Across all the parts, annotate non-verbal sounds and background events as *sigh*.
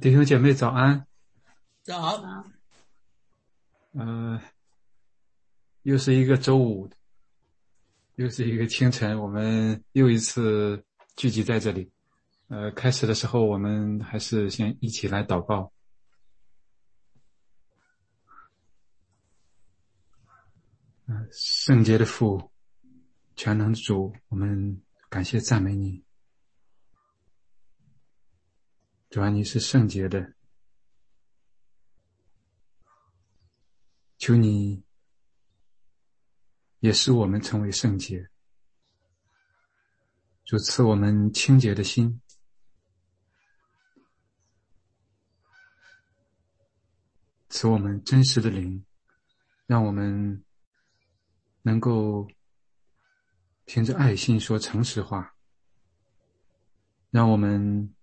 弟兄姐妹早安。早。嗯，又是一个周五，又是一个清晨，我们又一次聚集在这里。呃，开始的时候，我们还是先一起来祷告。嗯，圣洁的父，全能的主，我们感谢赞美你。主啊，你是圣洁的，求你也使我们成为圣洁，主赐我们清洁的心，赐我们真实的灵，让我们能够凭着爱心说诚实话，让我们。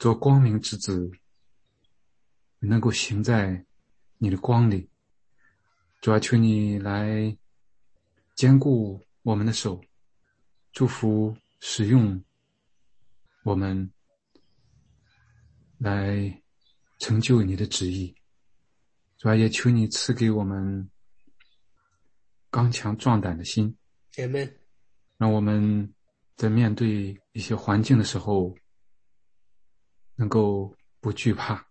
做光明之子，能够行在你的光里。主要求你来坚固我们的手，祝福使用我们，来成就你的旨意。主要也求你赐给我们刚强壮胆的心，姐妹，让我们在面对一些环境的时候。能够不惧怕，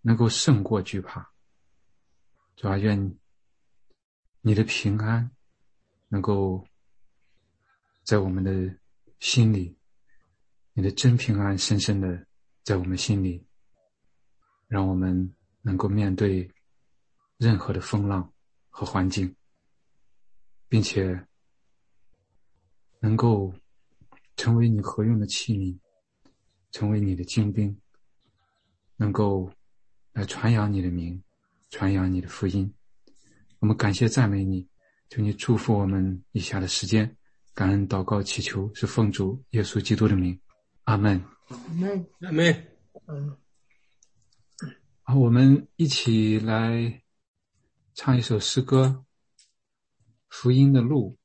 能够胜过惧怕。主啊，愿你的平安能够在我们的心里，你的真平安深深的在我们心里，让我们能够面对任何的风浪和环境，并且能够成为你合用的器皿。成为你的精兵，能够来传扬你的名，传扬你的福音。我们感谢赞美你，求你祝福我们以下的时间。感恩祷告祈求是奉主耶稣基督的名，阿门。阿门，阿门。嗯。好，我们一起来唱一首诗歌，《福音的路》。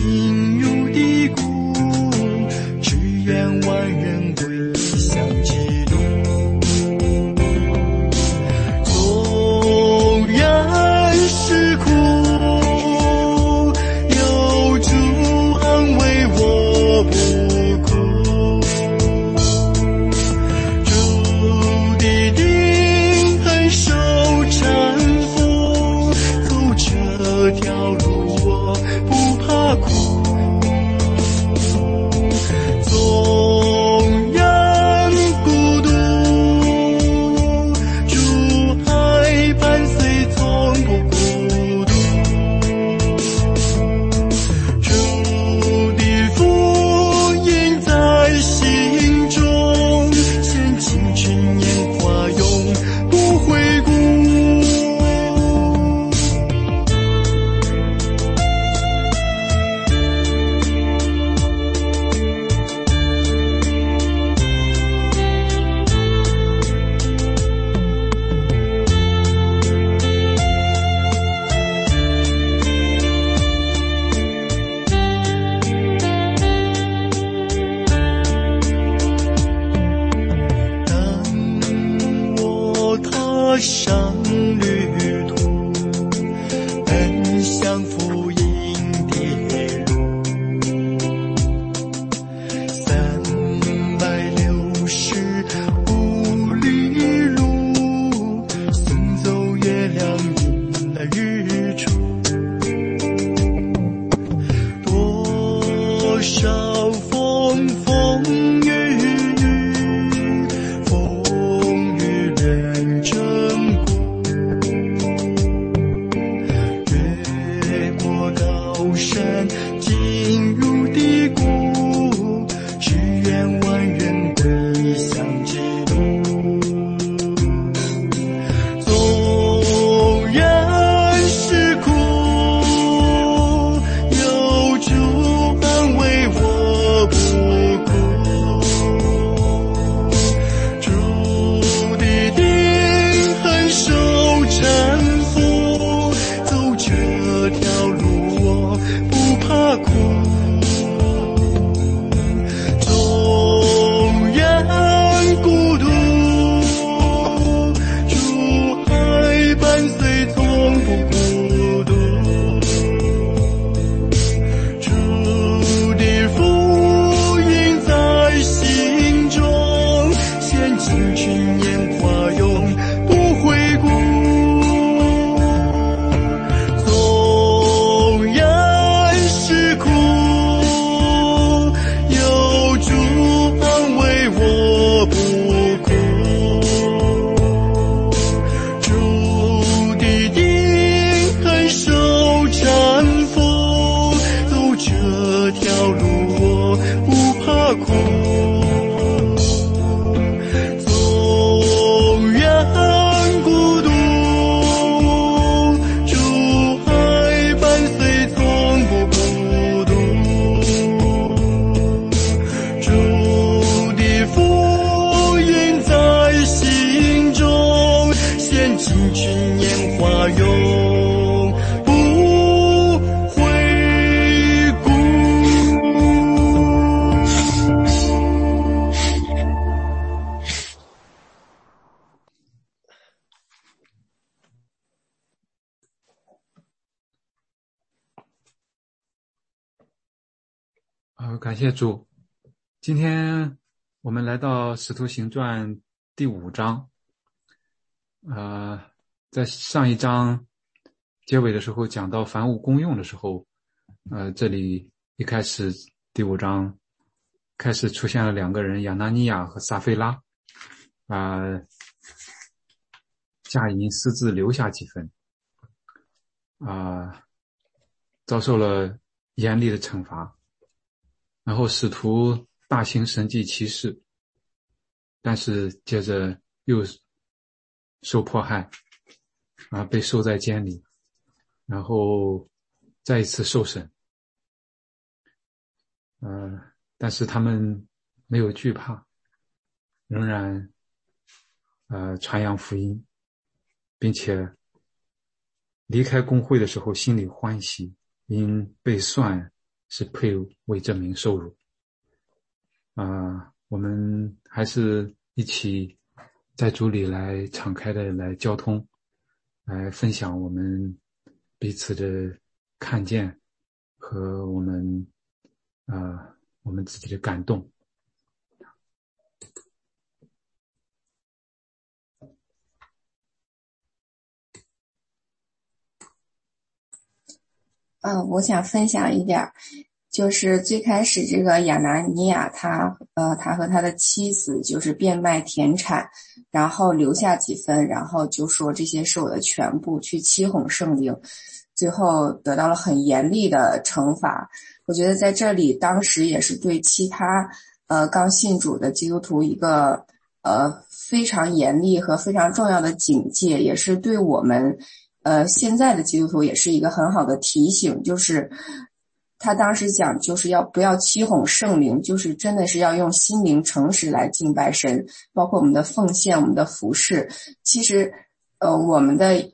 这条路我生。好感谢主，今天我们来到《使徒行传》第五章。呃，在上一章结尾的时候讲到凡物公用的时候，呃，这里一开始第五章开始出现了两个人，亚纳尼亚和撒菲拉，啊，驾银私自留下几分，啊，遭受了严厉的惩罚。然后使徒大行神迹奇事，但是接着又受迫害，啊，被收在监里，然后再一次受审，呃，但是他们没有惧怕，仍然呃传扬福音，并且离开工会的时候心里欢喜，因被算。是配为证明受辱啊！我们还是一起在组里来敞开的来交通，来分享我们彼此的看见和我们啊我们自己的感动。嗯，我想分享一点，就是最开始这个亚拿尼亚，他呃，他和他的妻子就是变卖田产，然后留下几分，然后就说这些是我的全部，去欺哄圣灵，最后得到了很严厉的惩罚。我觉得在这里当时也是对其他呃刚信主的基督徒一个呃非常严厉和非常重要的警戒，也是对我们。呃，现在的基督徒也是一个很好的提醒，就是他当时讲，就是要不要欺哄圣灵，就是真的是要用心灵诚实来敬拜神，包括我们的奉献、我们的服饰。其实，呃，我们的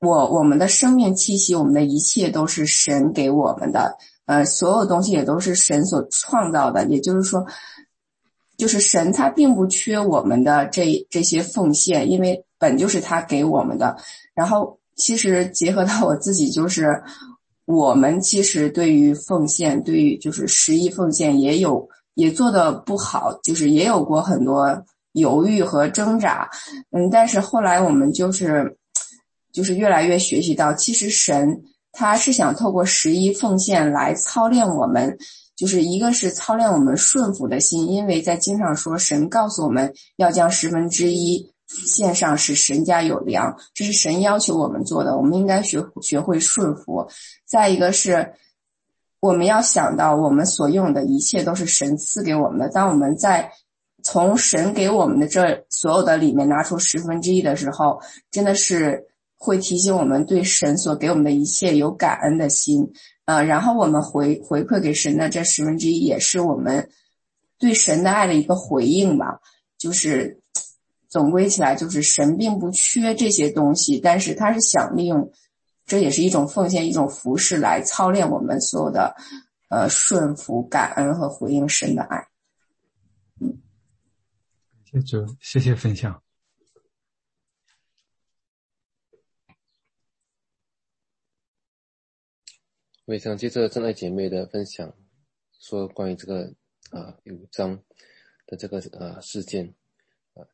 我我们的生命气息，我们的一切都是神给我们的，呃，所有东西也都是神所创造的。也就是说，就是神他并不缺我们的这这些奉献，因为本就是他给我们的，然后。其实结合到我自己，就是我们其实对于奉献，对于就是十一奉献也有也做的不好，就是也有过很多犹豫和挣扎。嗯，但是后来我们就是就是越来越学习到，其实神他是想透过十一奉献来操练我们。就是一个是操练我们顺服的心，因为在经上说，神告诉我们要将十分之一献上，是神家有粮，这是神要求我们做的，我们应该学学会顺服。再一个是，我们要想到我们所用的一切都是神赐给我们的，当我们在从神给我们的这所有的里面拿出十分之一的时候，真的是会提醒我们对神所给我们的一切有感恩的心。呃，然后我们回回馈给神的这十分之一，也是我们对神的爱的一个回应吧。就是总归起来，就是神并不缺这些东西，但是他是想利用，这也是一种奉献，一种服饰来操练我们所有的呃顺服、感恩和回应神的爱。嗯，谢谢主，谢谢分享。我也想接着真爱姐妹的分享，说关于这个啊第五章的这个呃事件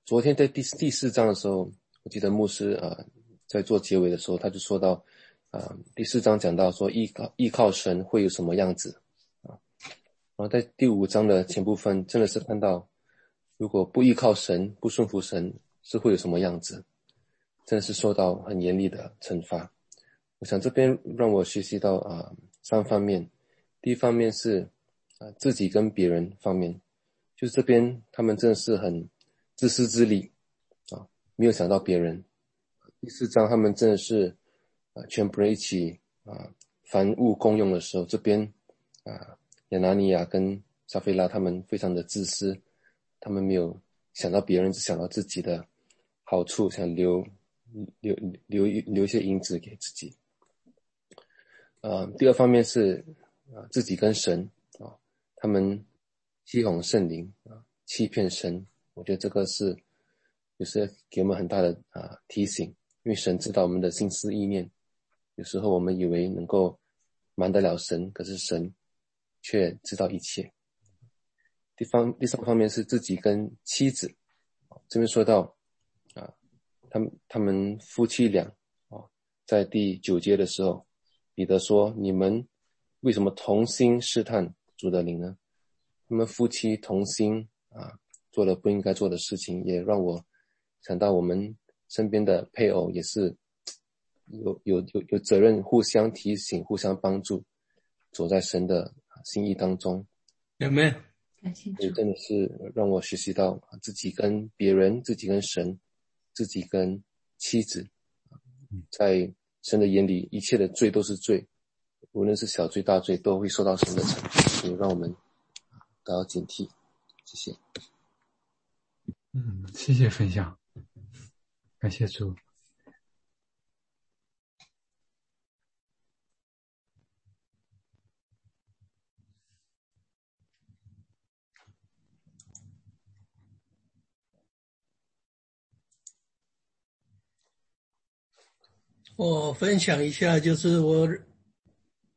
昨天在第第四章的时候，我记得牧师啊在做结尾的时候，他就说到啊第四章讲到说依靠依靠神会有什么样子啊。然后在第五章的前部分，真的是看到如果不依靠神，不顺服神，是会有什么样子？真的是受到很严厉的惩罚。我想这边让我学习到啊三方面，第一方面是啊自己跟别人方面，就是这边他们真的是很自私自利啊，没有想到别人。第四章他们真的是啊全部人一起啊凡物共用的时候，这边啊亚拿尼亚跟撒菲拉他们非常的自私，他们没有想到别人，只想到自己的好处，想留留留留些银子给自己。呃，第二方面是啊，自己跟神啊，他们欺哄圣灵啊，欺骗神。我觉得这个是，就是给我们很大的啊提醒，因为神知道我们的心思意念。有时候我们以为能够瞒得了神，可是神却知道一切。第方第三方面是自己跟妻子，这边说到啊，他们他们夫妻俩啊，在第九节的时候。彼得说：“你们为什么同心试探主的灵呢？他们夫妻同心啊，做了不应该做的事情，也让我想到我们身边的配偶也是有有有有责任互相提醒、互相帮助，走在神的心意当中。有没有？也真的是让我学习到自己跟别人、自己跟神、自己跟妻子，在。”神的眼里，一切的罪都是罪，无论是小罪大罪，都会受到神的惩罚。所以，让我们都要警惕。谢谢。嗯，谢谢分享，感谢主。我分享一下，就是我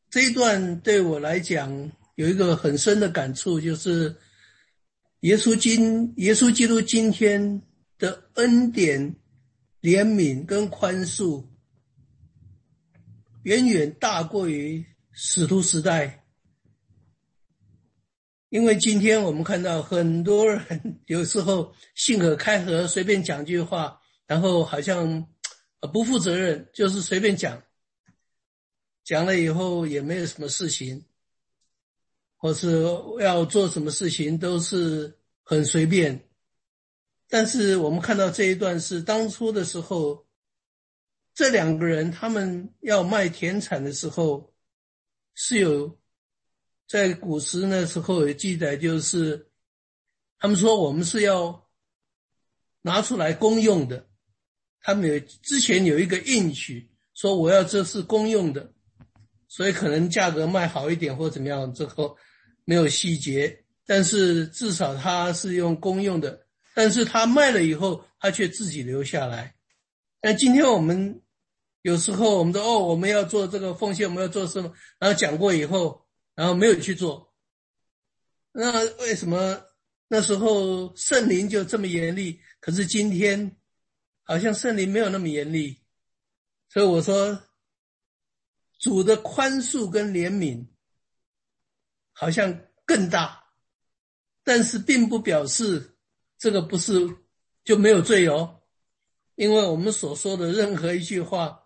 这一段对我来讲有一个很深的感触，就是耶稣今耶稣基督今天的恩典、怜悯跟宽恕，远远大过于使徒时代。因为今天我们看到很多人有时候信口开河，随便讲句话，然后好像。不负责任就是随便讲，讲了以后也没有什么事情，或是要做什么事情都是很随便。但是我们看到这一段是当初的时候，这两个人他们要卖田产的时候，是有在古时那时候有记载，就是他们说我们是要拿出来公用的。他们有之前有一个应许，说我要这是公用的，所以可能价格卖好一点或怎么样，之后没有细节，但是至少他是用公用的，但是他卖了以后，他却自己留下来。但今天我们有时候我们说哦，我们要做这个奉献，我们要做什么，然后讲过以后，然后没有去做，那为什么那时候圣灵就这么严厉？可是今天。好像圣灵没有那么严厉，所以我说主的宽恕跟怜悯，好像更大，但是并不表示这个不是就没有罪哦，因为我们所说的任何一句话，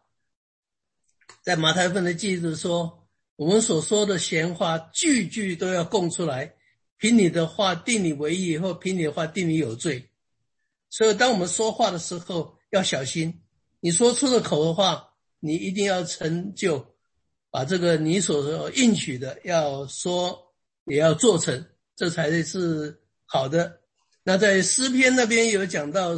在马太福的记子说，我们所说的闲话句句都要供出来，凭你的话定你为义，或凭你的话定你有罪。所以，当我们说话的时候要小心，你说出的口的话，你一定要成就，把这个你所应许的要说，也要做成，这才是好的。那在诗篇那边有讲到，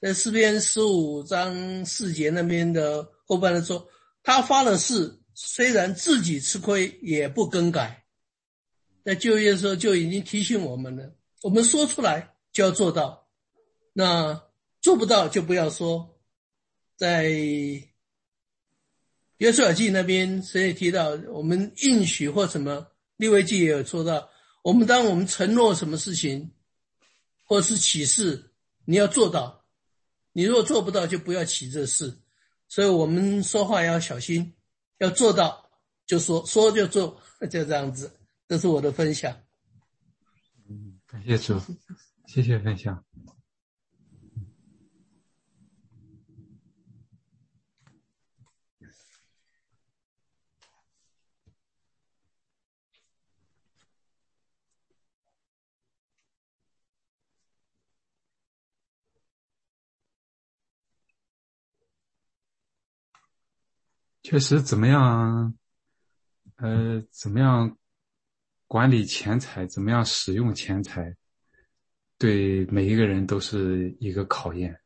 在诗篇十五章四节那边的后半段说，他发了誓，虽然自己吃亏，也不更改。在就业的时候就已经提醒我们了，我们说出来就要做到。那做不到就不要说，在约书亚记那边，谁也提到我们应许或什么，利未记也有说到，我们当我们承诺什么事情，或是起誓，你要做到，你如果做不到，就不要起这事。所以我们说话要小心，要做到就说，说就做，就这样子。这是我的分享。嗯，感谢主，谢谢分享。确实，怎么样？呃，怎么样管理钱财？怎么样使用钱财？对每一个人都是一个考验。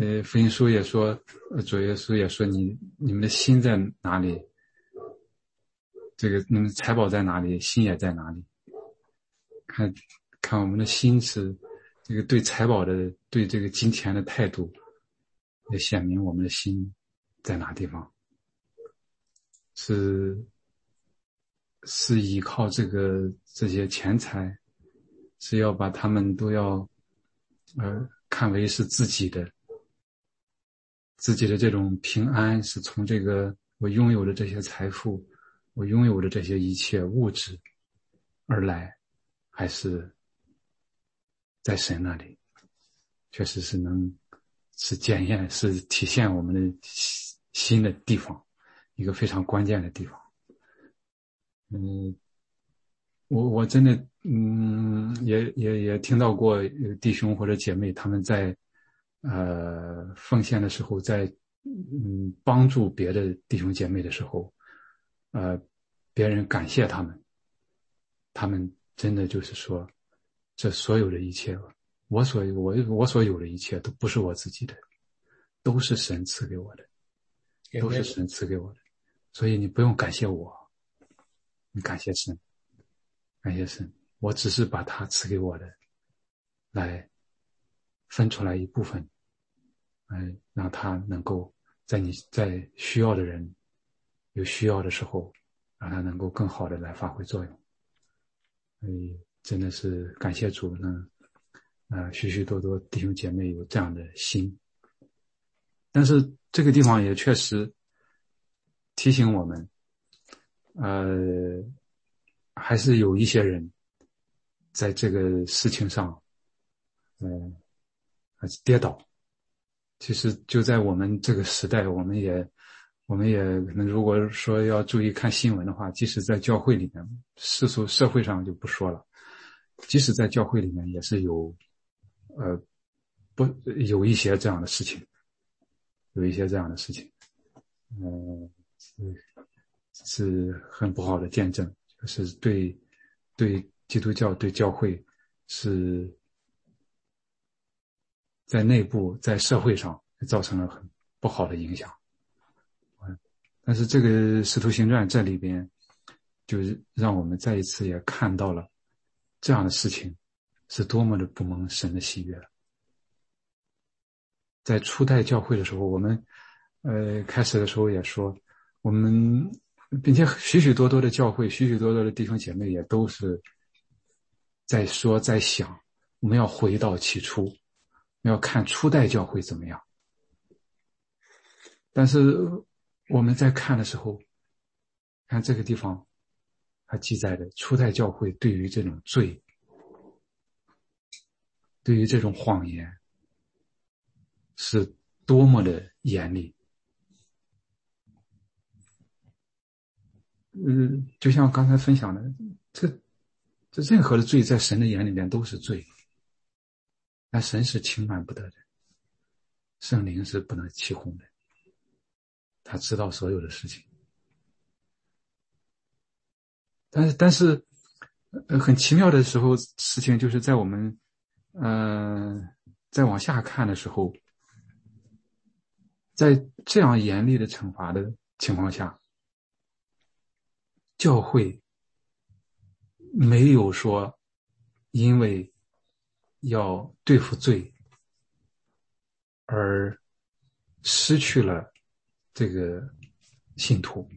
呃，福音书也说，主耶稣也说：“你你们的心在哪里？这个你们财宝在哪里？心也在哪里？看，看我们的心是这个对财宝的、对这个金钱的态度。”也显明我们的心在哪地方，是是依靠这个这些钱财，是要把他们都要呃看为是自己的，自己的这种平安是从这个我拥有的这些财富，我拥有的这些一切物质而来，还是在神那里，确实是能。是检验，是体现我们的心的地方，一个非常关键的地方。嗯，我我真的嗯，也也也听到过弟兄或者姐妹他们在呃奉献的时候，在嗯帮助别的弟兄姐妹的时候，呃，别人感谢他们，他们真的就是说，这所有的一切。我所我我所有的一切都不是我自己的，都是神赐给我的，都是神赐给我的，所以你不用感谢我，你感谢神，感谢神，我只是把他赐给我的，来分出来一部分，来让他能够在你在需要的人有需要的时候，让他能够更好的来发挥作用，所以真的是感谢主呢。啊，许许多多弟兄姐妹有这样的心，但是这个地方也确实提醒我们，呃，还是有一些人在这个事情上，嗯，还是跌倒。其实就在我们这个时代，我们也，我们也可能如果说要注意看新闻的话，即使在教会里面，世俗社会上就不说了，即使在教会里面也是有。呃，不，有一些这样的事情，有一些这样的事情，嗯，是是很不好的见证，就是对对基督教对教会是在内部在社会上造成了很不好的影响。但是这个《使徒行传》这里边，就是让我们再一次也看到了这样的事情。是多么的不蒙神的喜悦！在初代教会的时候，我们，呃，开始的时候也说，我们，并且许许多多的教会，许许多多的弟兄姐妹也都是在说，在想，我们要回到起初，要看初代教会怎么样。但是我们在看的时候，看这个地方，它记载着初代教会对于这种罪，对于这种谎言，是多么的严厉。嗯，就像刚才分享的，这这任何的罪，在神的眼里面都是罪。但神是轻慢不得的，圣灵是不能起哄的，他知道所有的事情。但是，但是，呃，很奇妙的时候，事情就是在我们，呃，再往下看的时候，在这样严厉的惩罚的情况下，教会没有说因为。要对付罪，而失去了这个信徒，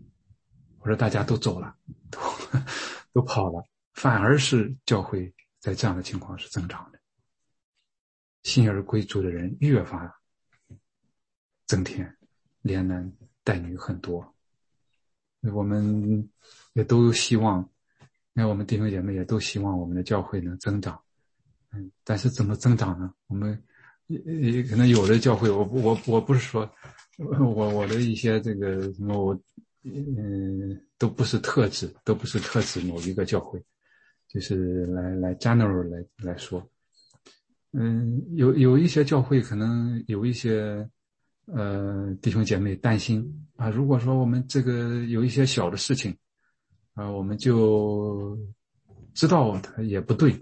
或者大家都走了，都 *laughs* 都跑了，反而是教会在这样的情况是增长的，信而归主的人越发增添，连男带女很多，我们也都希望，那我们弟兄姐妹也都希望我们的教会能增长。嗯，但是怎么增长呢？我们也也可能有的教会，我我我不是说，我我的一些这个什么，我嗯都不是特指，都不是特指某一个教会，就是来来 general 来来说，嗯，有有一些教会可能有一些呃弟兄姐妹担心啊，如果说我们这个有一些小的事情啊，我们就知道它也不对。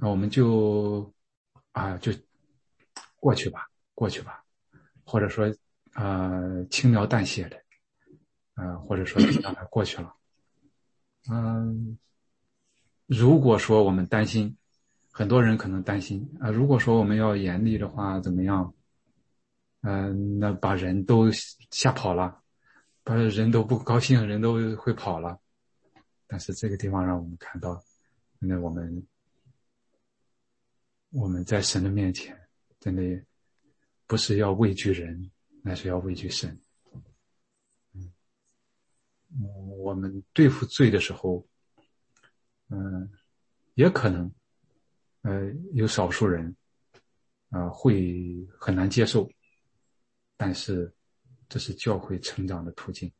那我们就啊，就过去吧，过去吧，或者说啊，轻描淡写的，啊，或者说让它过去了。嗯，如果说我们担心，很多人可能担心啊，如果说我们要严厉的话，怎么样？嗯，那把人都吓跑了，把人都不高兴，人都会跑了。但是这个地方让我们看到，那我们。我们在神的面前，真的不是要畏惧人，那是要畏惧神。嗯，我们对付罪的时候，嗯，也可能，呃，有少数人，啊，会很难接受。但是，这是教会成长的途径，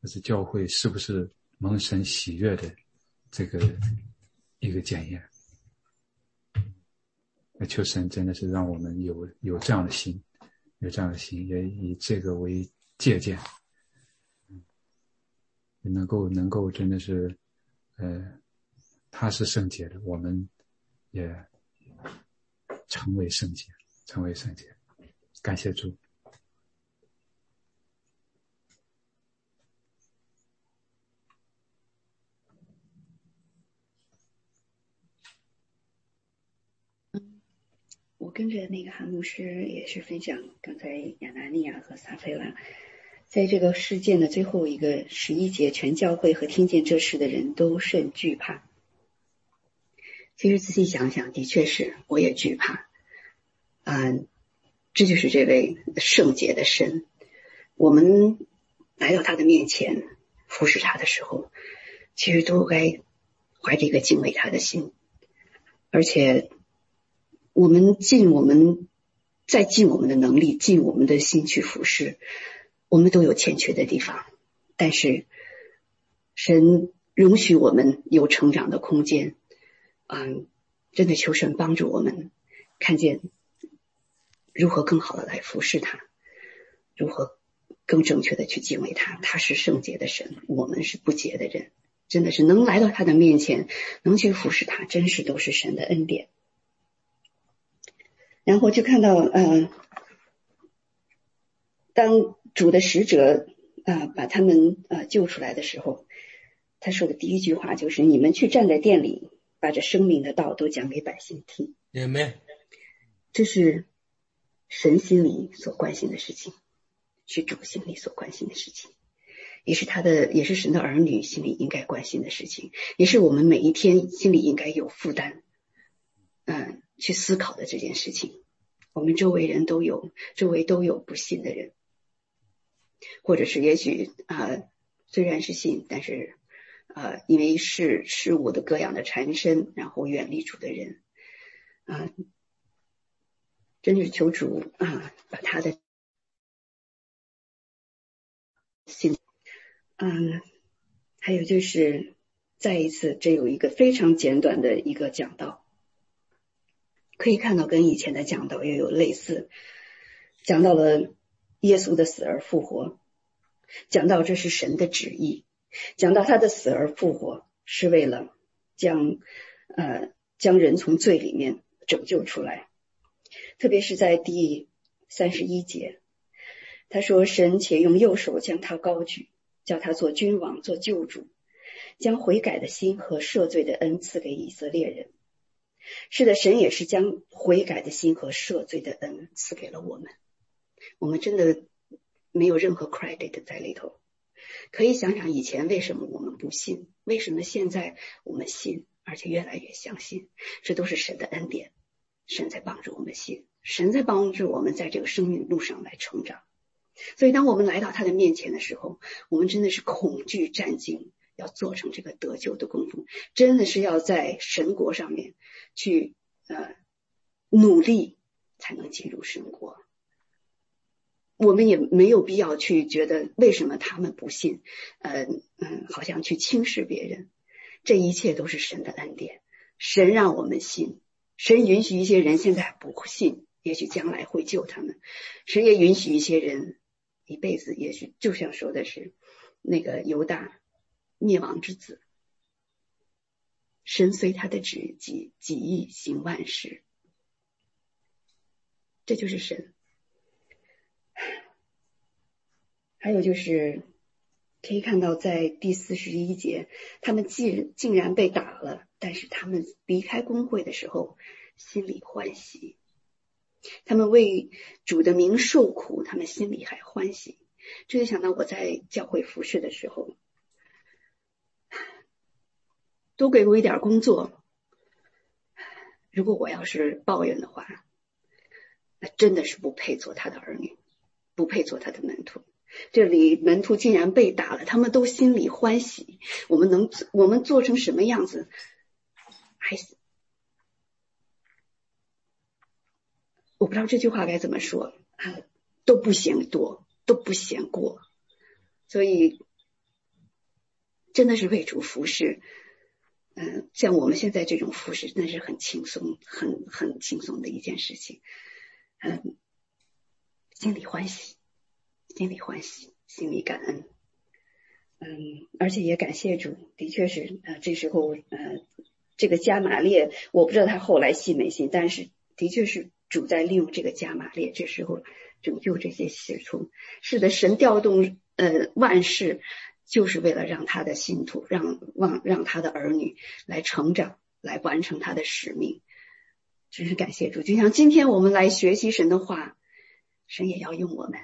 这是教会是不是蒙神喜悦的这个一个检验。那求神真的是让我们有有这样的心，有这样的心，也以这个为借鉴，能够能够真的是，呃，他是圣洁的，我们也成为圣洁，成为圣洁，感谢主。我跟着那个韩牧师也是分享刚才亚拿尼亚和撒菲拉，在这个事件的最后一个十一节，全教会和听见这事的人都甚惧怕。其实仔细想想，的确是我也惧怕。嗯，这就是这位圣洁的神。我们来到他的面前服侍他的时候，其实都该怀着一个敬畏他的心，而且。我们尽我们再尽我们的能力，尽我们的心去服侍，我们都有欠缺的地方，但是神容许我们有成长的空间，嗯，真的求神帮助我们看见如何更好的来服侍他，如何更正确的去敬畏他。他是圣洁的神，我们是不洁的人，真的是能来到他的面前，能去服侍他，真是都是神的恩典。然后就看到，嗯，当主的使者啊把他们啊救出来的时候，他说的第一句话就是：“你们去站在店里，把这生命的道都讲给百姓听。”有没有？这是神心里所关心的事情，是主心里所关心的事情，也是他的，也是神的儿女心里应该关心的事情，也是我们每一天心里应该有负担，嗯。去思考的这件事情，我们周围人都有，周围都有不信的人，或者是也许啊，虽然是信，但是啊，因为是事物的各样的缠身，然后远离主的人，啊，真是求主啊，把他的心，嗯，还有就是再一次，这有一个非常简短的一个讲道，可以看到跟以前的讲道又有类似，讲到了耶稣的死而复活，讲到这是神的旨意。讲到他的死而复活，是为了将呃将人从罪里面拯救出来。特别是在第三十一节，他说：“神且用右手将他高举，叫他做君王，做救主，将悔改的心和赦罪的恩赐给以色列人。”是的，神也是将悔改的心和赦罪的恩赐给了我们。我们真的没有任何 credit 在里头。可以想想以前为什么我们不信，为什么现在我们信，而且越来越相信，这都是神的恩典，神在帮助我们信，神在帮助我们在这个生命路上来成长。所以，当我们来到他的面前的时候，我们真的是恐惧战惊，要做成这个得救的功夫，真的是要在神国上面去呃努力，才能进入神国。我们也没有必要去觉得为什么他们不信，呃嗯，好像去轻视别人，这一切都是神的恩典，神让我们信，神允许一些人现在不信，也许将来会救他们，神也允许一些人一辈子，也许就像说的是那个犹大灭亡之子，神随他的旨己己意行万事，这就是神。还有就是，可以看到在第四十一节，他们竟竟然被打了，但是他们离开工会的时候心里欢喜，他们为主的名受苦，他们心里还欢喜。这就想到我在教会服侍的时候，多给我一点工作，如果我要是抱怨的话，那真的是不配做他的儿女，不配做他的门徒。这里门徒竟然被打了，他们都心里欢喜。我们能，我们做成什么样子？还我不知道这句话该怎么说啊，都不嫌多，都不嫌过。所以真的是为主服侍。嗯，像我们现在这种服侍，那是很轻松、很很轻松的一件事情。嗯，心里欢喜。心里欢喜，心里感恩，嗯，而且也感谢主，的确是，呃，这时候，呃，这个加玛列，我不知道他后来信没信，但是的确是主在利用这个加玛列，这时候拯救这些信徒。是的，神调动呃万事，就是为了让他的信徒，让让让他的儿女来成长，来完成他的使命。真是感谢主，就像今天我们来学习神的话，神也要用我们。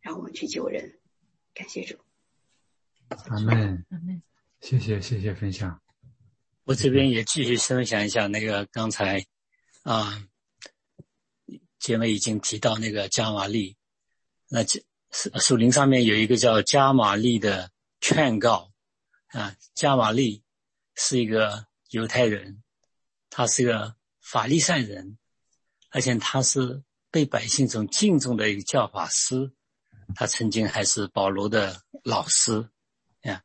让我们去救人，感谢主。阿门，阿门。谢谢，谢谢分享。我这边也继续分享一下那个刚才啊，姐妹已经提到那个加玛利，那这树林上面有一个叫加玛利的劝告啊。加玛利是一个犹太人，他是个法利赛人，而且他是被百姓中敬重的一个教法师。他曾经还是保罗的老师，呀，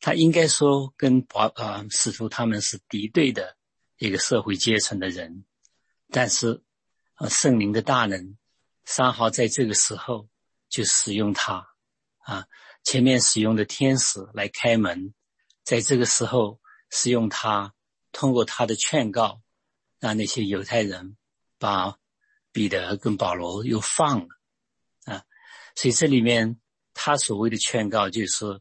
他应该说跟保啊使徒他们是敌对的一个社会阶层的人，但是，呃，圣灵的大能，三号在这个时候就使用他，啊，前面使用的天使来开门，在这个时候使用他，通过他的劝告，让那些犹太人把彼得跟保罗又放了。所以这里面他所谓的劝告就是：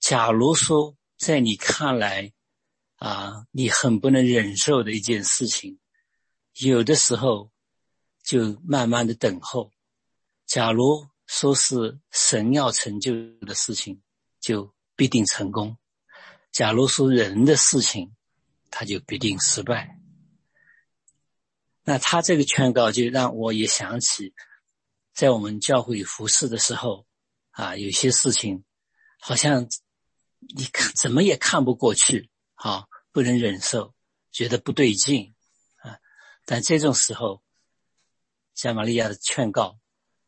假如说在你看来，啊，你很不能忍受的一件事情，有的时候就慢慢的等候。假如说是神要成就的事情，就必定成功；假如说人的事情，他就必定失败。那他这个劝告就让我也想起。在我们教会服侍的时候，啊，有些事情好像你看怎么也看不过去，啊不能忍受，觉得不对劲啊。但这种时候，加玛利亚的劝告，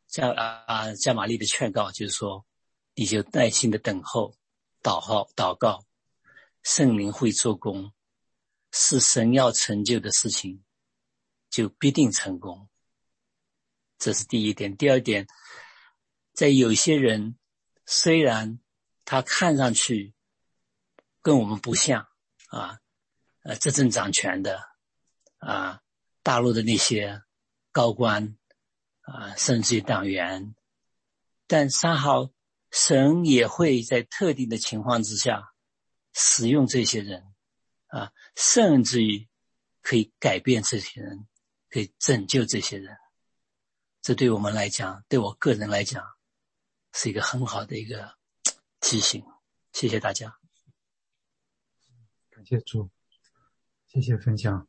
加啊加玛利的劝告就是说，你就耐心的等候，祷告祷告，圣灵会做工，是神要成就的事情，就必定成功。这是第一点。第二点，在有些人虽然。他看上去跟我们不像啊，呃，执政掌权的啊，大陆的那些高官啊，甚至于党员，但三号神也会在特定的情况之下使用这些人啊，甚至于可以改变这些人，可以拯救这些人。这对我们来讲，对我个人来讲，是一个很好的一个。提醒，谢谢大家，感谢主，谢谢分享。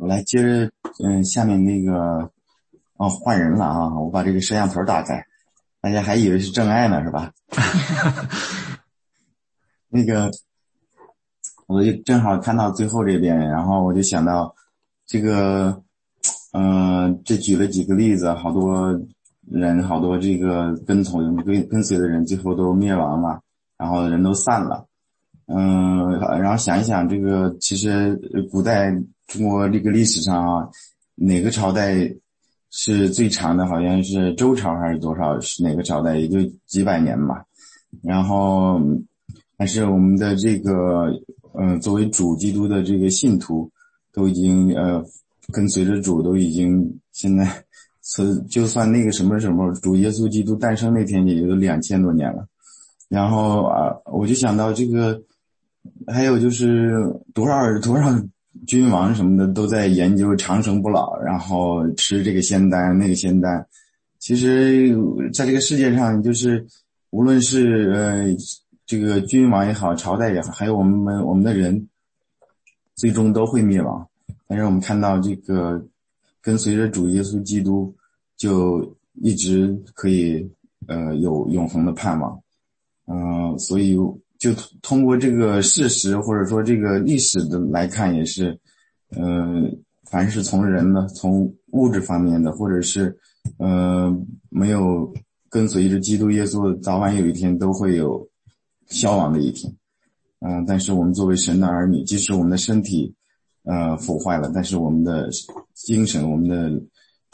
我来接着，嗯，下面那个，哦，换人了啊！我把这个摄像头打开，大家还以为是真爱呢，是吧？*laughs* 那个，我就正好看到最后这边，然后我就想到，这个，嗯，这举了几个例子，好多人，好多这个跟从跟跟随的人，最后都灭亡了，然后人都散了，嗯，然后想一想，这个其实古代。中国这个历史上啊，哪个朝代是最长的？好像是周朝还是多少？是哪个朝代？也就几百年吧。然后，但是我们的这个，嗯，作为主基督的这个信徒，都已经呃跟随着主，都已经现在，是就算那个什么什么主耶稣基督诞生那天，也有两千多年了。然后啊，我就想到这个，还有就是多少多少。君王什么的都在研究长生不老，然后吃这个仙丹那个仙丹。其实，在这个世界上，就是无论是呃这个君王也好，朝代也好，还有我们我们的人，最终都会灭亡。但是我们看到这个跟随着主耶稣基督，就一直可以呃有永恒的盼望。嗯，所以。就通过这个事实或者说这个历史的来看，也是，嗯，凡是从人呢，从物质方面的，或者是，嗯，没有跟随着基督耶稣，早晚有一天都会有消亡的一天，嗯，但是我们作为神的儿女，即使我们的身体，呃，腐坏了，但是我们的精神，我们的，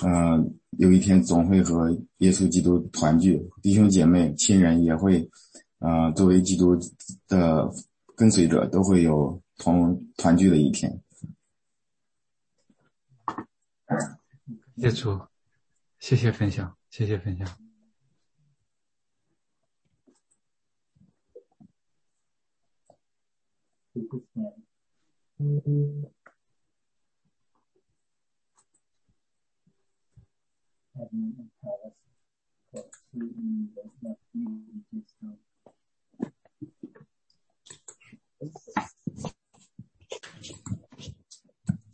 嗯，有一天总会和耶稣基督团聚，弟兄姐妹、亲人也会。啊，作为基督的跟随者，都会有同团聚的一天。谢主，谢谢分享，谢谢分享。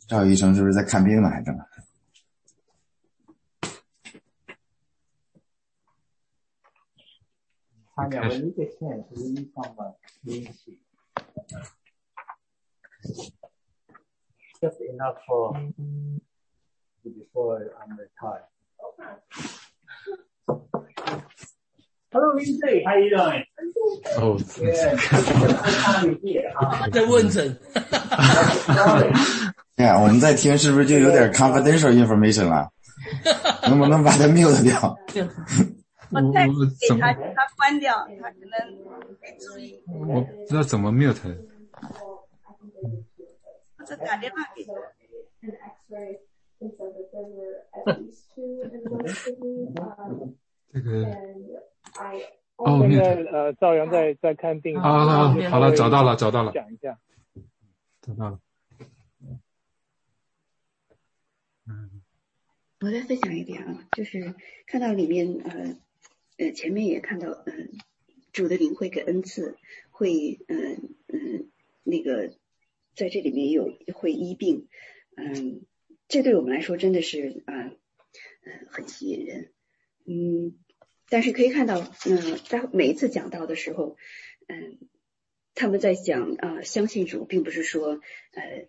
赵医生是不是在看病呢？还正？他两个一个线是一方的联系。Just enough for before I'm retired. Hello, Lindsay. How you doing? 哦，在问诊。哎呀，我们在听是不是就有点 confidential information 了？能不能把它 mute 掉？我再给他，他关掉，他可能没注意。我不知道怎么 mute。或者打电话给他。这个。哦，那个呃，赵阳在在看病。好好好，好了，找到了，找到了。讲一下。找到了。嗯，我再分享一点啊，就是看到里面呃呃前面也看到嗯。主的灵会给恩赐，会嗯嗯那个在这里面有会医病，嗯，这对我们来说真的是啊嗯很吸引人，嗯，但是可以看到嗯在每一次讲到的时候，嗯他们在讲啊相信主，并不是说呃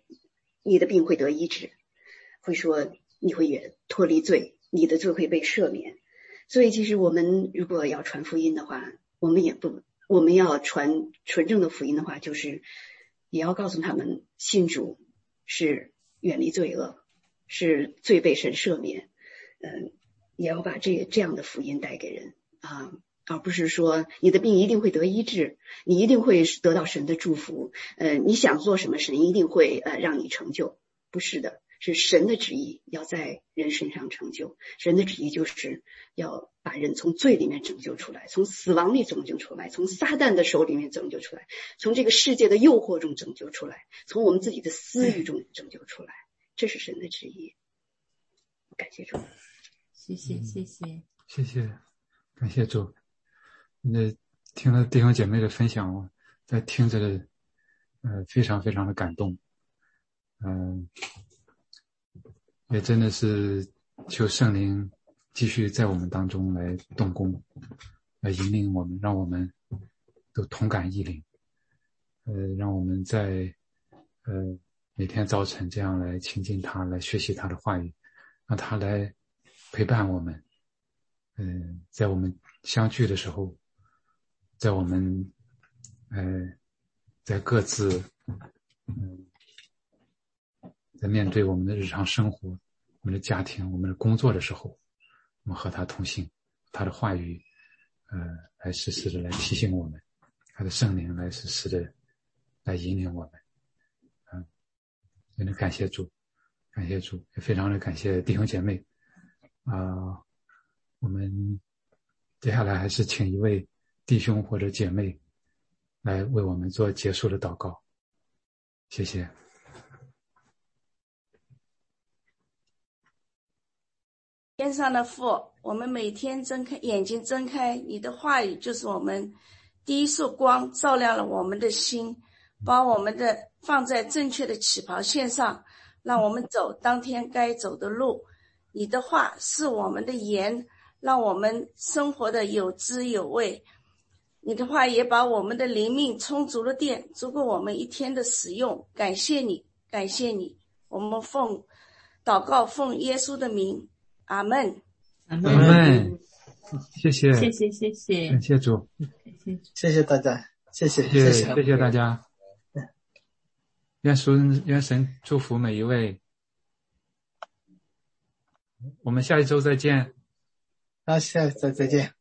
你的病会得医治，会说你会也脱离罪，你的罪会被赦免，所以其实我们如果要传福音的话。我们也不，我们要传纯正的福音的话，就是也要告诉他们，信主是远离罪恶，是罪被神赦免，嗯，也要把这这样的福音带给人啊，而不是说你的病一定会得医治，你一定会得到神的祝福，呃，你想做什么，神一定会呃让你成就，不是的。是神的旨意要在人身上成就，神的旨意就是要把人从罪里面拯救出来，从死亡里拯救出来，从撒旦的手里面拯救出来，从这个世界的诱惑中拯救出来，从我们自己的私欲中拯救出来，这是神的旨意。感谢主，谢谢谢谢谢谢，感谢主。那听了弟兄姐妹的分享，在听着的，呃，非常非常的感动，嗯。也真的是求圣灵继续在我们当中来动工，来引领我们，让我们都同感异灵。呃，让我们在呃每天早晨这样来亲近他，来学习他的话语，让他来陪伴我们。嗯，在我们相聚的时候，在我们呃在各自嗯。在面对我们的日常生活、我们的家庭、我们的工作的时候，我们和他同行，他的话语，呃，来时时的来提醒我们，他的圣灵来时时的来引领我们，嗯，真的感谢主，感谢主，也非常的感谢弟兄姐妹，啊，我们接下来还是请一位弟兄或者姐妹来为我们做结束的祷告，谢谢。天上的父，我们每天睁开眼睛，睁开你的话语，就是我们第一束光，照亮了我们的心，把我们的放在正确的起跑线上，让我们走当天该走的路。你的话是我们的盐，让我们生活的有滋有味。你的话也把我们的灵命充足了电，足够我们一天的使用。感谢你，感谢你，我们奉祷告，奉耶稣的名。阿门，阿门，谢谢，谢谢，谢谢，感谢主，谢谢大家，谢谢，谢谢，谢谢大家。愿神，愿神祝福每一位。我们下一周再见。那下再再见。